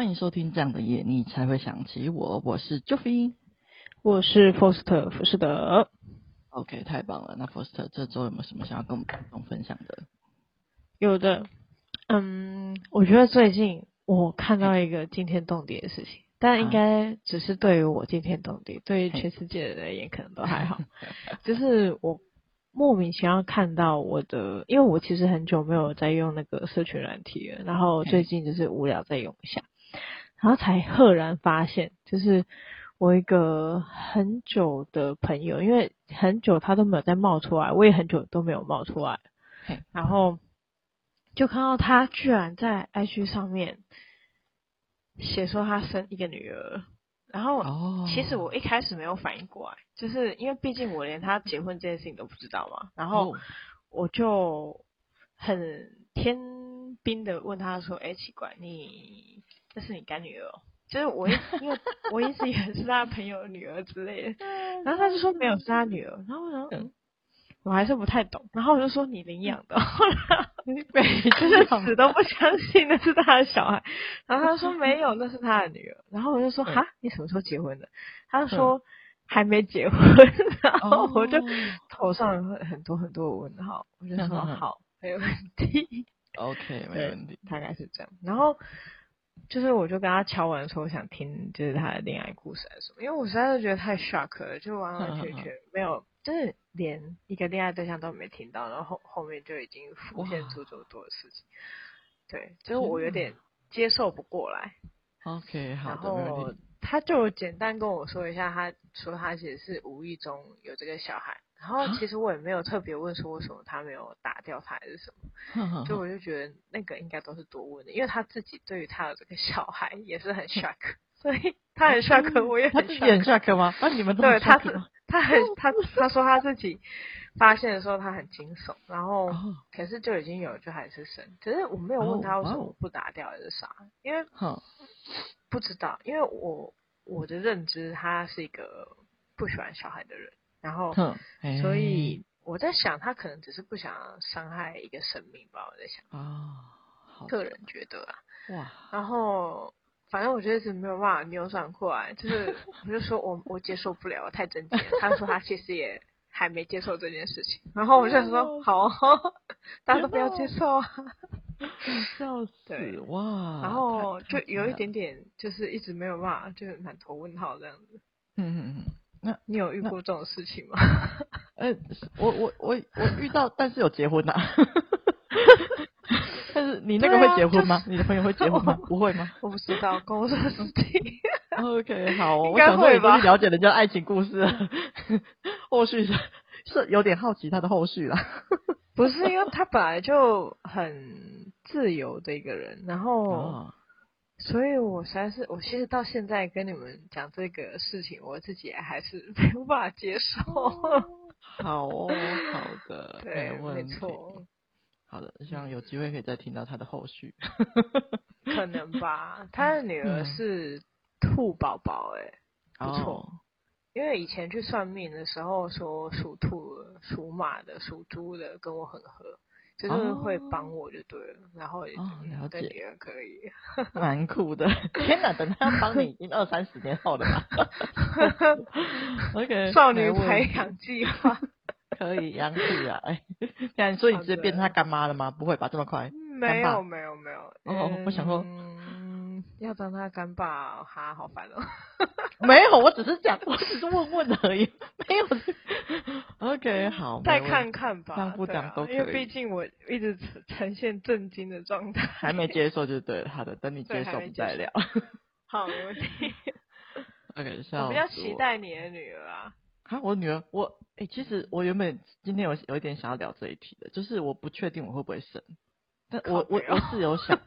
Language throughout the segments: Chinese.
欢迎收听这样的夜，你才会想起我。我是 Joffy，我是 Foster 福士德。OK，太棒了。那 Foster 这周有没有什么想要跟我们分享的？有的。嗯，我觉得最近我看到一个惊天动地的事情，但应该只是对于我惊天动地，对于全世界的人也可能都还好。就是我。莫名其妙看到我的，因为我其实很久没有在用那个社群软体了，然后最近就是无聊在用一下，然后才赫然发现，就是我一个很久的朋友，因为很久他都没有再冒出来，我也很久都没有冒出来，然后就看到他居然在 IG 上面写说他生一个女儿。然后，其实我一开始没有反应过来，就是因为毕竟我连他结婚这件事情都不知道嘛。然后我就很天兵的问他说：“哎，奇怪，你这是你干女儿哦？”就是我一因为我一直以为是他朋友的女儿之类的，然后他就说没有，是他女儿。然后我说：“嗯。”我还是不太懂，然后我就说你领养的，你 每就是死都不相信那是他的小孩，然后他说没有，那是他的女儿，然后我就说哈，你什么时候结婚的？他说还没结婚，然后我就头上有很多很多的问号，我就说好，没有问题，OK，没问题，大概是这样，然后就是我就跟他敲完说我想听就是他的恋爱故事还是什么，因为我实在是觉得太 shock 了，就完完全全没有。就是连一个恋爱对象都没听到，然后后，后面就已经浮现出这么多的事情，对，就是我有点接受不过来。OK，好的。然后他就简单跟我说一下，他说他其实是无意中有这个小孩，然后其实我也没有特别问说为什么他没有打掉他还是什么，就我就觉得那个应该都是多问的，因为他自己对于他的这个小孩也是很 shock，所以他很 shock，我也很 shock 吗？那你们 都很 shock 他很 他他说他自己发现的时候他很惊悚，然后可是就已经有就还是生，可是我没有问他为什么不打掉还是啥，因为不知道，因为我我的认知他是一个不喜欢小孩的人，然后所以我在想他可能只是不想伤害一个生命吧，我在想啊，个人觉得啊，哇，然后。反正我觉得是没有办法扭转过来，就是我就说我我接受不了，我太震惊了。他说他其实也还没接受这件事情，然后我就说好，大家都不要接受啊，笑死哇！然后就有一点点就是一直没有办法，就是满头问号这样子。嗯嗯嗯，那你有遇过这种事情吗？呃，我我我我遇到，但是有结婚呐。但是你那个会结婚吗？啊就是、你的朋友会结婚吗？不会吗？我不知道，公司的事情。OK，好，我想说你不是了解人家爱情故事，后续是是有点好奇他的后续啦。不是，因为他本来就很自由的一个人，然后，哦、所以我实在是，我其实到现在跟你们讲这个事情，我自己还是 没有办法接受。好哦，好的，对，没错。好的，希望有机会可以再听到他的后续。可能吧，他的女儿是兔宝宝，哎，不错。Oh. 因为以前去算命的时候说属兔的、属马的、属猪的跟我很合，就是会帮我就对了。Oh. 然后也了解，女儿可以，蛮酷的。天哪，等他帮你已经二三十年后了吧？OK，少女培养计划。可以养起来，哎，现在所以你直接变成他干妈了吗？不会吧，这么快？没有没有没有。哦，我想说，嗯，要当他干爸，哈，好烦哦。没有，我只是讲，我只是问问而已，没有。OK，好，再看看吧。当不当都可以。因为毕竟我一直呈现震惊的状态。还没接受就对了，好的，等你接受再聊。好，没问题。OK，我比较期待你的女儿啊。啊，我女儿，我哎、欸，其实我原本今天有有一点想要聊这一题的，就是我不确定我会不会生，但我我我是有想，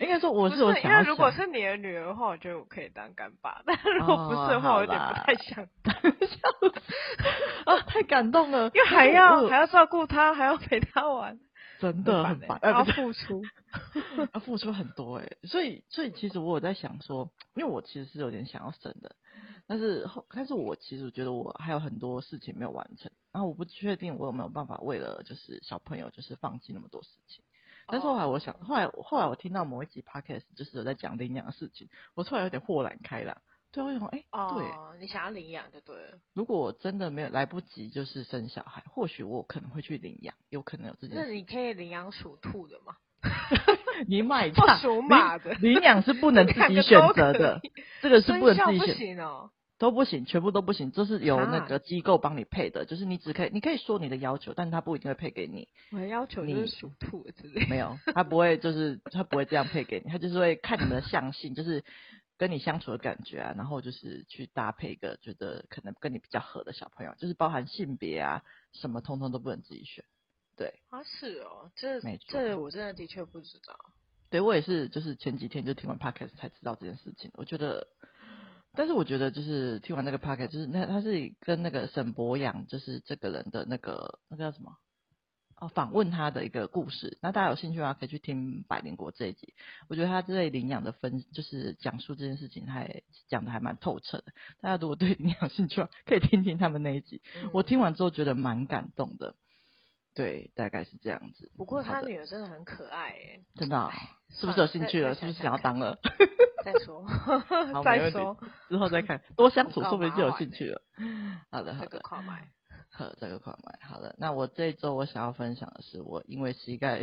应该说我是有想，想，因为如果是你的女儿的话，我觉得我可以当干爸，但如果不是的话，哦、我有点不太想当。啊，太感动了，因为还要还要照顾她，还要陪她玩，真的很烦，要付出，要付出很多哎，所以所以其实我有在想说，因为我其实是有点想要生的。但是后，但是我其实觉得我还有很多事情没有完成，然后我不确定我有没有办法为了就是小朋友就是放弃那么多事情，但是后来我想，后来后来我听到某一集 podcast 就是有在讲领养的事情，我突然有点豁然开朗。对，为什么？哎，对，你想要领养就对了。如果我真的没有来不及，就是生小孩，或许我可能会去领养，有可能有这件事。那你可以领养属兔的吗？你买它属马的领养是不能自己选择的，这个是不能自己选。哦。都不行，全部都不行，这是由那个机构帮你配的，就是你只可以，你可以说你的要求，但他不一定会配给你。我的要求就是属兔之类。没有，他不会，就是他不会这样配给你，他就是会看你们的相性，就是跟你相处的感觉啊，然后就是去搭配一个觉得可能跟你比较合的小朋友，就是包含性别啊什么，通通都不能自己选。对啊，是哦，这这我真的的确不知道。对，我也是，就是前几天就听完 podcast 才知道这件事情，我觉得。但是我觉得，就是听完那个 p o c k e t 就是那他是跟那个沈博阳，就是这个人的那个那个叫什么哦，访问他的一个故事。那大家有兴趣的话，可以去听百灵国这一集。我觉得他这类领养的分，就是讲述这件事情还，还讲的还蛮透彻的。大家如果对领养有兴趣的话，可以听听他们那一集。嗯、我听完之后觉得蛮感动的。对，大概是这样子。不过他女儿真的很可爱哎，真的、哦，是不是有兴趣了？是不是想要当了？再说，再说，之后再看，多相处，说不定就有兴趣了。好的，好的。这个跨麦，好，这个跨麦，好的。那我这一周我想要分享的是，我因为膝盖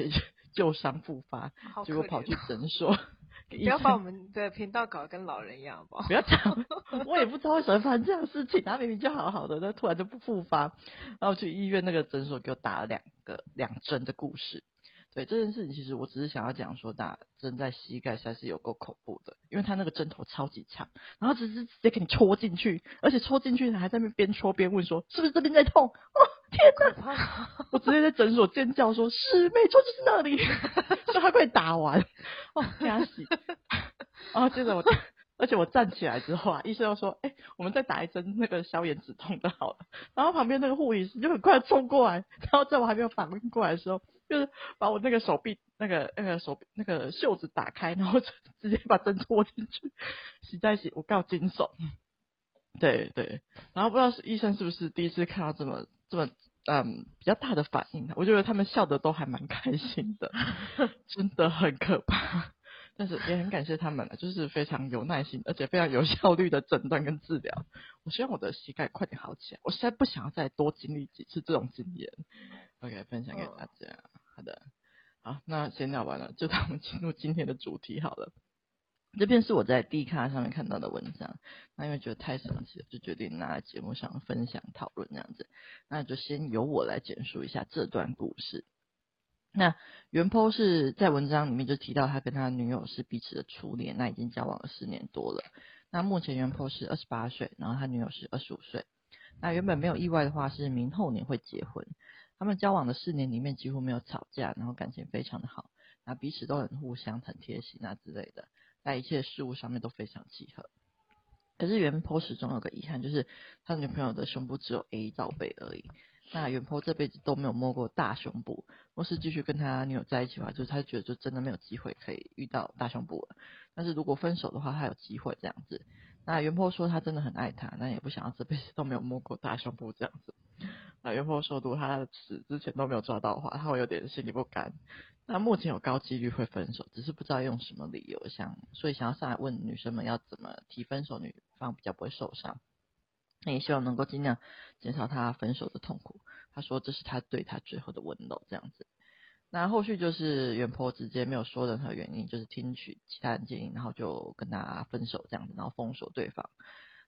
旧伤复发，结果跑去诊所。不要把我们的频道搞得跟老人一样，好不好？不要讲，我也不知道为什么发生这样的事情，他明明就好好的，但突然就不复发，然后去医院那个诊所给我打了两个两针的故事。对这件事情，其实我只是想要讲说，打针在膝盖实在是有够恐怖的，因为他那个针头超级长，然后只是直接给你戳进去，而且戳进去还在那边边戳边问说，是不是这边在痛？哦，天哪！我直接在诊所尖叫说，是，没错，就是那里，说他快打完，哦，吓死！然后接着我，而且我站起来之后啊，医生又说，哎、欸，我们再打一针那个消炎止痛的好了。然后旁边那个护理师就很快冲过来，然后在我还没有反应过来的时候。就是把我那个手臂、那个那个手、那个袖子打开，然后 直接把针戳进去，实在是我告惊悚。对对，然后不知道是医生是不是第一次看到这么这么嗯比较大的反应，我觉得他们笑的都还蛮开心的，真的很可怕。但是也很感谢他们了，就是非常有耐心，而且非常有效率的诊断跟治疗。我希望我的膝盖快点好起来，我实在不想要再多经历几次这种经验。OK，分享给大家。好的，好，那闲聊完了，就让我们进入今天的主题好了。这篇是我在 D 卡上面看到的文章，那因为觉得太神奇了，就决定拿来节目上分享讨论这样子。那就先由我来简述一下这段故事。那原 po 是在文章里面就提到他跟他女友是彼此的初恋，那已经交往了四年多了。那目前原 po 是二十八岁，然后他女友是二十五岁。那原本没有意外的话是明后年会结婚。他们交往的四年里面几乎没有吵架，然后感情非常的好，那彼此都很互相很贴心啊之类的，在一切事物上面都非常契合。可是原 po 始终有个遗憾，就是他女朋友的胸部只有 A 罩杯而已。那原 po 这辈子都没有摸过大胸部，若是继续跟他女友在一起的话，就是他觉得就真的没有机会可以遇到大胸部了。但是如果分手的话，他有机会这样子。那原 po 说他真的很爱他，那也不想要这辈子都没有摸过大胸部这样子。那原 po 说如果他死之前都没有抓到的话，他会有点心里不甘。那目前有高几率会分手，只是不知道用什么理由，想所以想要上来问女生们要怎么提分手，女方比较不会受伤。那也希望能够尽量减少他分手的痛苦。他说这是他对他最后的温柔，这样子。那后续就是原婆直接没有说任何原因，就是听取其他人建议，然后就跟他分手这样子，然后封锁对方。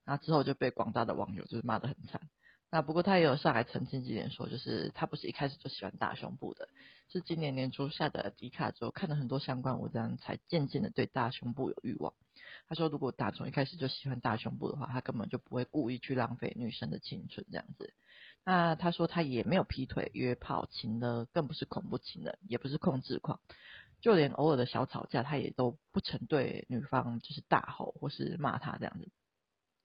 那之后就被广大的网友就是骂得很惨。那不过他也有上来澄清几点，说就是他不是一开始就喜欢大胸部的，是今年年初下载了 D 卡之后，看了很多相关文章，才渐渐的对大胸部有欲望。他说如果打从一开始就喜欢大胸部的话，他根本就不会故意去浪费女生的青春这样子。那他说他也没有劈腿、约炮、情的，更不是恐怖情人，也不是控制狂，就连偶尔的小吵架，他也都不曾对女方就是大吼或是骂他这样子。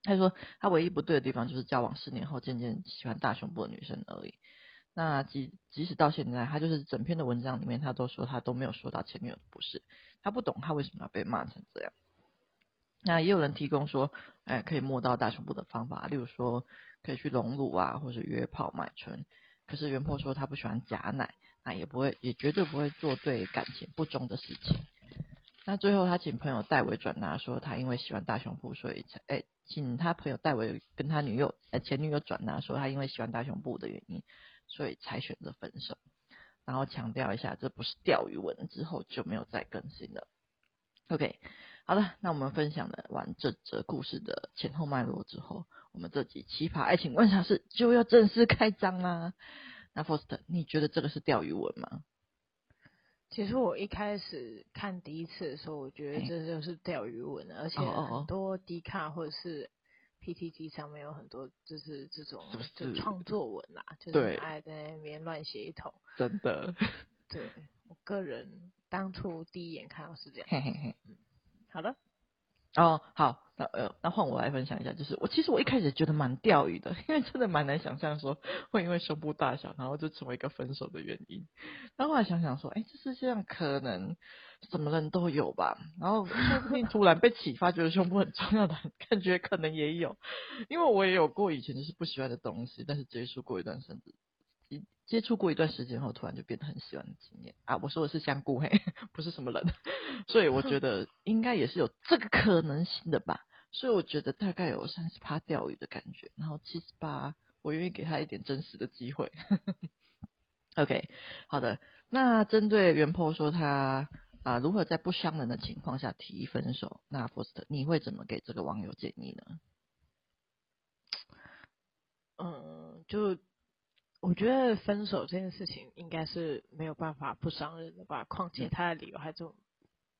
他说他唯一不对的地方就是交往四年后渐渐喜欢大胸部的女生而已。那即即使到现在，他就是整篇的文章里面，他都说他都没有说到前女友的不是，他不懂他为什么要被骂成这样。那也有人提供说，哎，可以摸到大胸部的方法，例如说可以去隆乳啊，或者约炮买春。可是原 po 说他不喜欢假奶，啊，也不会，也绝对不会做对感情不忠的事情。那最后，他请朋友代为转达说，他因为喜欢大胸部，所以才哎、请他朋友代为跟他女友呃前女友转达说，他因为喜欢大胸部的原因，所以才选择分手。然后强调一下，这不是钓鱼文，之后就没有再更新了。OK，好了，那我们分享了完这则故事的前后脉络之后，我们这集奇葩爱情观察室就要正式开张啦。那 Faust，你觉得这个是钓鱼文吗？其实我一开始看第一次的时候，我觉得这就是钓鱼文，而且很多 D 卡或者是 PTT 上面有很多就是这种就创作文啦，就是爱在那边乱写一通。真的，对我个人当初第一眼看到是这样。嘿嘿嘿，嗯，好的。哦，好，那呃，那换我来分享一下，就是我其实我一开始觉得蛮钓鱼的，因为真的蛮难想象说会因为胸部大小，然后就成为一个分手的原因。然后来想想说，哎，这世界上可能什么人都有吧。然后说不定突然被启发，觉得胸部很重要的 感觉可能也有，因为我也有过以前就是不喜欢的东西，但是接触过一段时间。接触过一段时间后，突然就变得很喜欢的经验啊！我说的是香菇嘿，不是什么人，所以我觉得 应该也是有这个可能性的吧。所以我觉得大概有三十趴钓鱼的感觉，然后七十八，我愿意给他一点真实的机会。OK，好的。那针对原 po 说他啊如何在不伤人的情况下提分手，那 Faust 你会怎么给这个网友建议呢？嗯，就。我觉得分手这件事情应该是没有办法不伤人的吧，况且他的理由还这么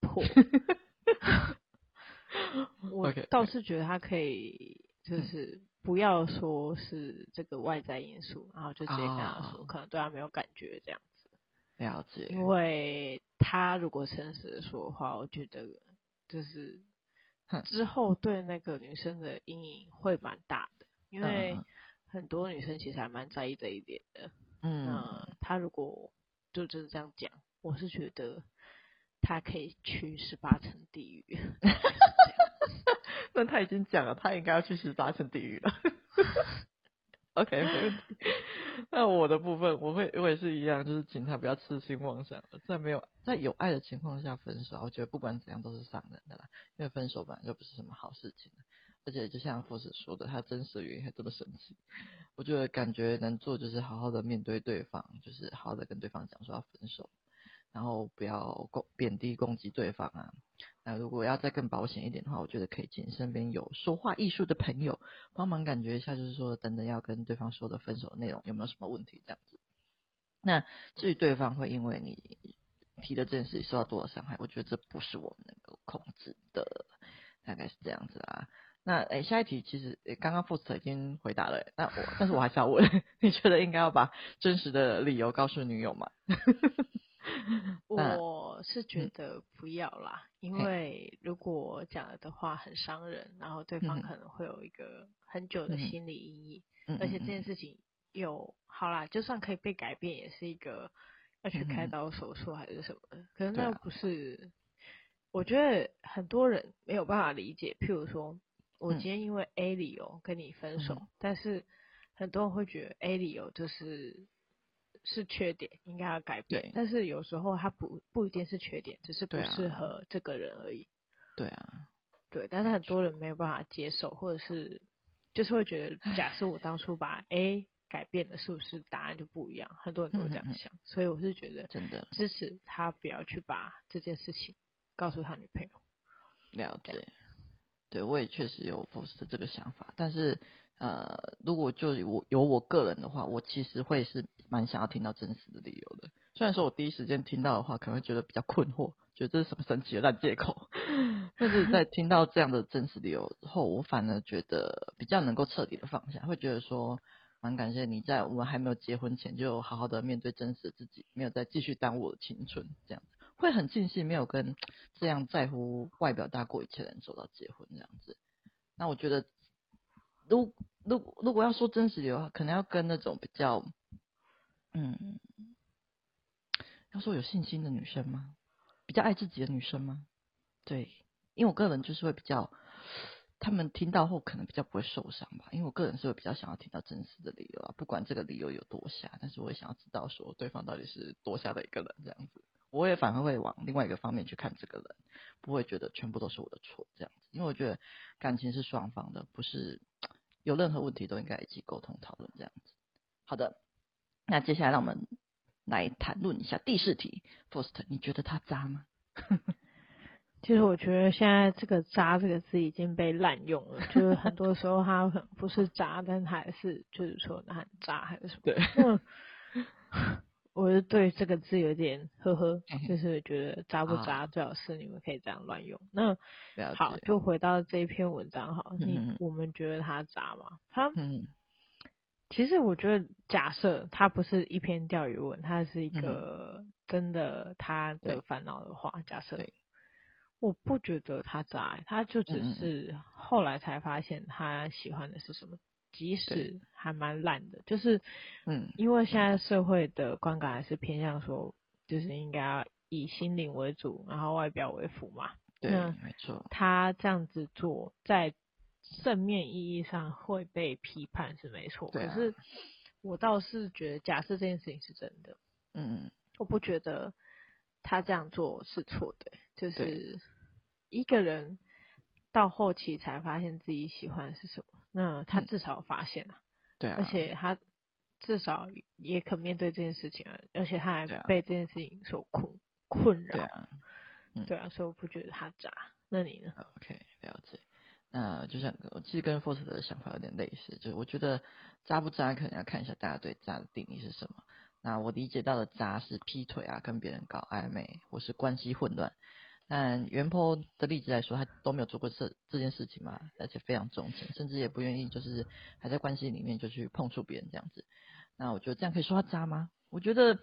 破。我倒是觉得他可以，就是不要说是这个外在因素，然后就直接跟他说，可能对他没有感觉这样子。了解。因为他如果诚实的说的话，我觉得就是之后对那个女生的阴影会蛮大的，因为。很多女生其实还蛮在意这一点的，嗯，那他如果就真的这样讲，我是觉得他可以去十八层地狱。那他已经讲了，他应该要去十八层地狱了。OK，没问题。那我的部分，我会我也是一样，就是请他不要痴心妄想，在没有在有爱的情况下分手，我觉得不管怎样都是伤人的啦，因为分手本来就不是什么好事情。而且就像富士说的，他真实原因还这么神奇，我觉得感觉能做就是好好的面对对方，就是好好的跟对方讲说要分手，然后不要攻贬低攻击对方啊。那如果要再更保险一点的话，我觉得可以请身边有说话艺术的朋友帮忙感觉一下，就是说等等要跟对方说的分手的内容有没有什么问题这样子。那至于对方会因为你提的这件事情受到多少伤害，我觉得这不是我们能够控制的，大概是这样子啊。那诶、欸，下一题其实诶，刚刚 Faust 已经回答了，那我但是我还是要问，你觉得应该要把真实的理由告诉女友吗？我是觉得不要啦，因为如果讲了的话很伤人，然后对方可能会有一个很久的心理阴影，嗯、而且这件事情有好啦，就算可以被改变，也是一个要去开刀手术还是什么的，可是那不是，我觉得很多人没有办法理解，譬如说。我今天因为 A 理由跟你分手，嗯、但是很多人会觉得 A 理由就是是缺点，应该要改变。对但是有时候它不不一定是缺点，只是不适合这个人而已。对啊，对。但是很多人没有办法接受，或者是就是会觉得，假设我当初把 A 改变了，是不是答案就不一样？很多人都会这样想。嗯、所以我是觉得，真的支持他不要去把这件事情告诉他女朋友。了解。对，我也确实有 Faust 这个想法，但是呃，如果就我有我个人的话，我其实会是蛮想要听到真实的理由的。虽然说我第一时间听到的话，可能会觉得比较困惑，觉得这是什么神奇的烂借口，但是在听到这样的真实理由后，我反而觉得比较能够彻底的放下，会觉得说蛮感谢你在我们还没有结婚前就好好的面对真实的自己，没有再继续耽误我的青春这样子。会很庆幸没有跟 这样在乎外表大过一切的人走到结婚这样子。那我觉得，如如如果要说真实理由的话，可能要跟那种比较，嗯，要说有信心的女生吗？比较爱自己的女生吗？对，因为我个人就是会比较他们听到后可能比较不会受伤吧，因为我个人是会比较想要听到真实的理由啊，不管这个理由有多瞎，但是我也想要知道说对方到底是多瞎的一个人这样子，我也反而会往另外一个方面去看这个人，不会觉得全部都是我的错这样子，因为我觉得感情是双方的，不是有任何问题都应该一起沟通讨论这样子。好的，那接下来让我们来谈论一下第四题，First，你觉得他渣吗？其实我觉得现在这个“渣”这个字已经被滥用了，就是很多时候他不是渣，但他还是就是说他很渣还是什么。对。我就对这个字有点呵呵，就是觉得渣不渣，最好是你们可以这样乱用。那好，就回到这一篇文章哈，你我们觉得他渣吗？他嗯，其实我觉得假设他不是一篇钓鱼文，他是一个真的他的烦恼的话，假设。我不觉得他渣，他就只是后来才发现他喜欢的是什么，即使还蛮烂的，就是，嗯，因为现在社会的观感还是偏向说，就是应该要以心灵为主，然后外表为辅嘛。对，没错。他这样子做，在正面意义上会被批判是没错，可是我倒是觉得，假设这件事情是真的，嗯，我不觉得他这样做是错的，就是。一个人到后期才发现自己喜欢是什么，那他至少发现了，对啊，而且他至少也肯面对这件事情了，而且他还被这件事情所困困扰，对啊，对啊，所以我不觉得他渣。那你呢？OK，了解。那就像我其实跟 Faust 的想法有点类似，就是我觉得渣不渣，可能要看一下大家对渣的定义是什么。那我理解到的渣是劈腿啊，跟别人搞暧昧，或是关系混乱。但袁坡的例子来说，他都没有做过这这件事情嘛，而且非常忠诚，甚至也不愿意就是还在关系里面就去碰触别人这样子。那我觉得这样可以说他渣吗？我觉得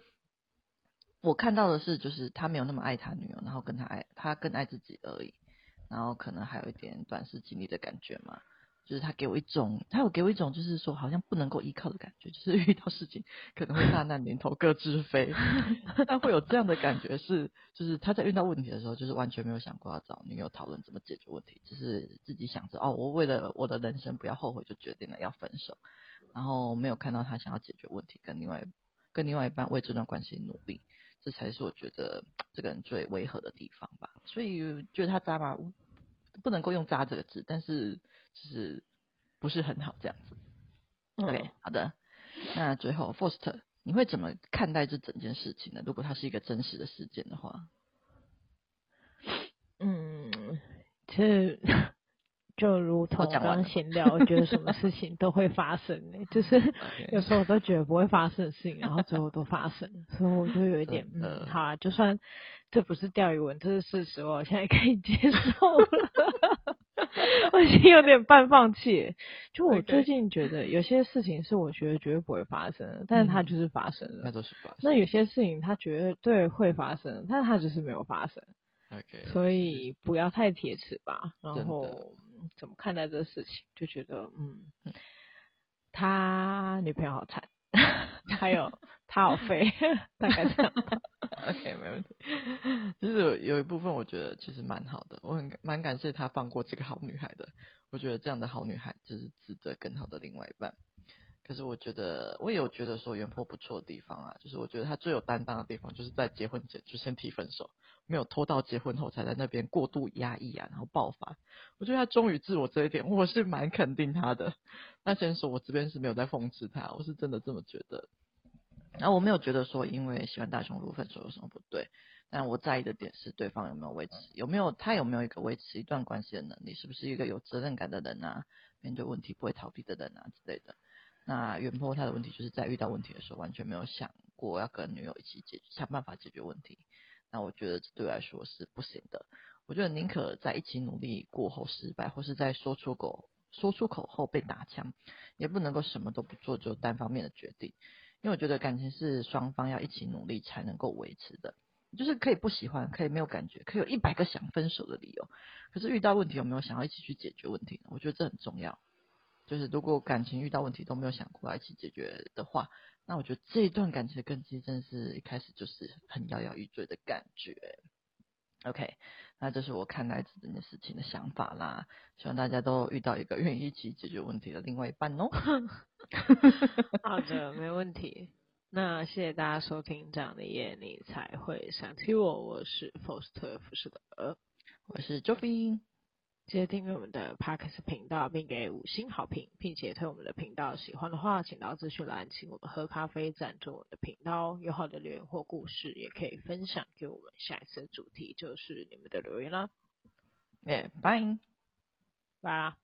我看到的是，就是他没有那么爱他女友，然后跟他爱他更爱自己而已，然后可能还有一点短视经历的感觉嘛。就是他给我一种，他有给我一种，就是说好像不能够依靠的感觉，就是遇到事情可能会大难临头各自飞，但会有这样的感觉是，就是他在遇到问题的时候，就是完全没有想过要找女友讨论怎么解决问题，只是自己想着哦，我为了我的人生不要后悔，就决定了要分手，然后没有看到他想要解决问题，跟另外跟另外一半为这段关系努力，这才是我觉得这个人最违和的地方吧。所以觉得他渣吧？不能够用渣这个字，但是。就是不是很好这样子。OK，好的。那最后，First，你会怎么看待这整件事情呢？如果它是一个真实的事件的话，嗯，其实就如同刚刚闲聊，我觉得什么事情都会发生的，就是有时候我都觉得不会发生的事情，然后最后都发生，所以我就有一点，嗯，好啊，就算这不是钓鱼文，这是事实，我现在可以接受了。我已经有点半放弃，就我最近觉得有些事情是我觉得绝对不会发生，但是它就是发生了。那都是发生。那有些事情它绝对会发生，但是它只是没有发生。OK。所以不要太铁齿吧。然后怎么看待这个事情，就觉得嗯，他女朋友好惨，还有他好废，大概这样。OK，没问题。其实有有一部分我觉得其实蛮好的，我很蛮感谢他放过这个好女孩的。我觉得这样的好女孩就是值得更好的另外一半。可是我觉得我也有觉得说原坡不错的地方啊，就是我觉得他最有担当的地方，就是在结婚前就先提分手，没有拖到结婚后才在那边过度压抑啊，然后爆发。我觉得他忠于自我这一点，我是蛮肯定他的。那先说我这边是没有在讽刺他，我是真的这么觉得。然后我没有觉得说，因为喜欢大雄路分手有什么不对，但我在意的点是对方有没有维持，有没有他有没有一个维持一段关系的能力，是不是一个有责任感的人啊，面对问题不会逃避的人啊之类的。那原 PO 他的问题就是在遇到问题的时候完全没有想过要跟女友一起解决，想办法解决问题。那我觉得这对我来说是不行的。我觉得宁可在一起努力过后失败，或是在说出口说出口后被打枪，也不能够什么都不做就单方面的决定。因为我觉得感情是双方要一起努力才能够维持的，就是可以不喜欢，可以没有感觉，可以有一百个想分手的理由，可是遇到问题有没有想要一起去解决问题呢？我觉得这很重要。就是如果感情遇到问题都没有想过要一起解决的话，那我觉得这一段感情的根基真的是一开始就是很摇摇欲坠的感觉。OK，那这是我看待这件事情的想法啦。希望大家都遇到一个愿意一起解决问题的另外一半哦。好的，没问题。那谢谢大家收听这样的夜，你才会想起我。我是 Faust 福士德，我是 Joey。记得订阅我们的 Podcast 频道，并给五星好评，并且推我们的频道。喜欢的话，请到资讯栏请我们喝咖啡，赞助我们的频道。有好的留言或故事，也可以分享给我们。下一次的主题就是你们的留言啦。耶，拜拜。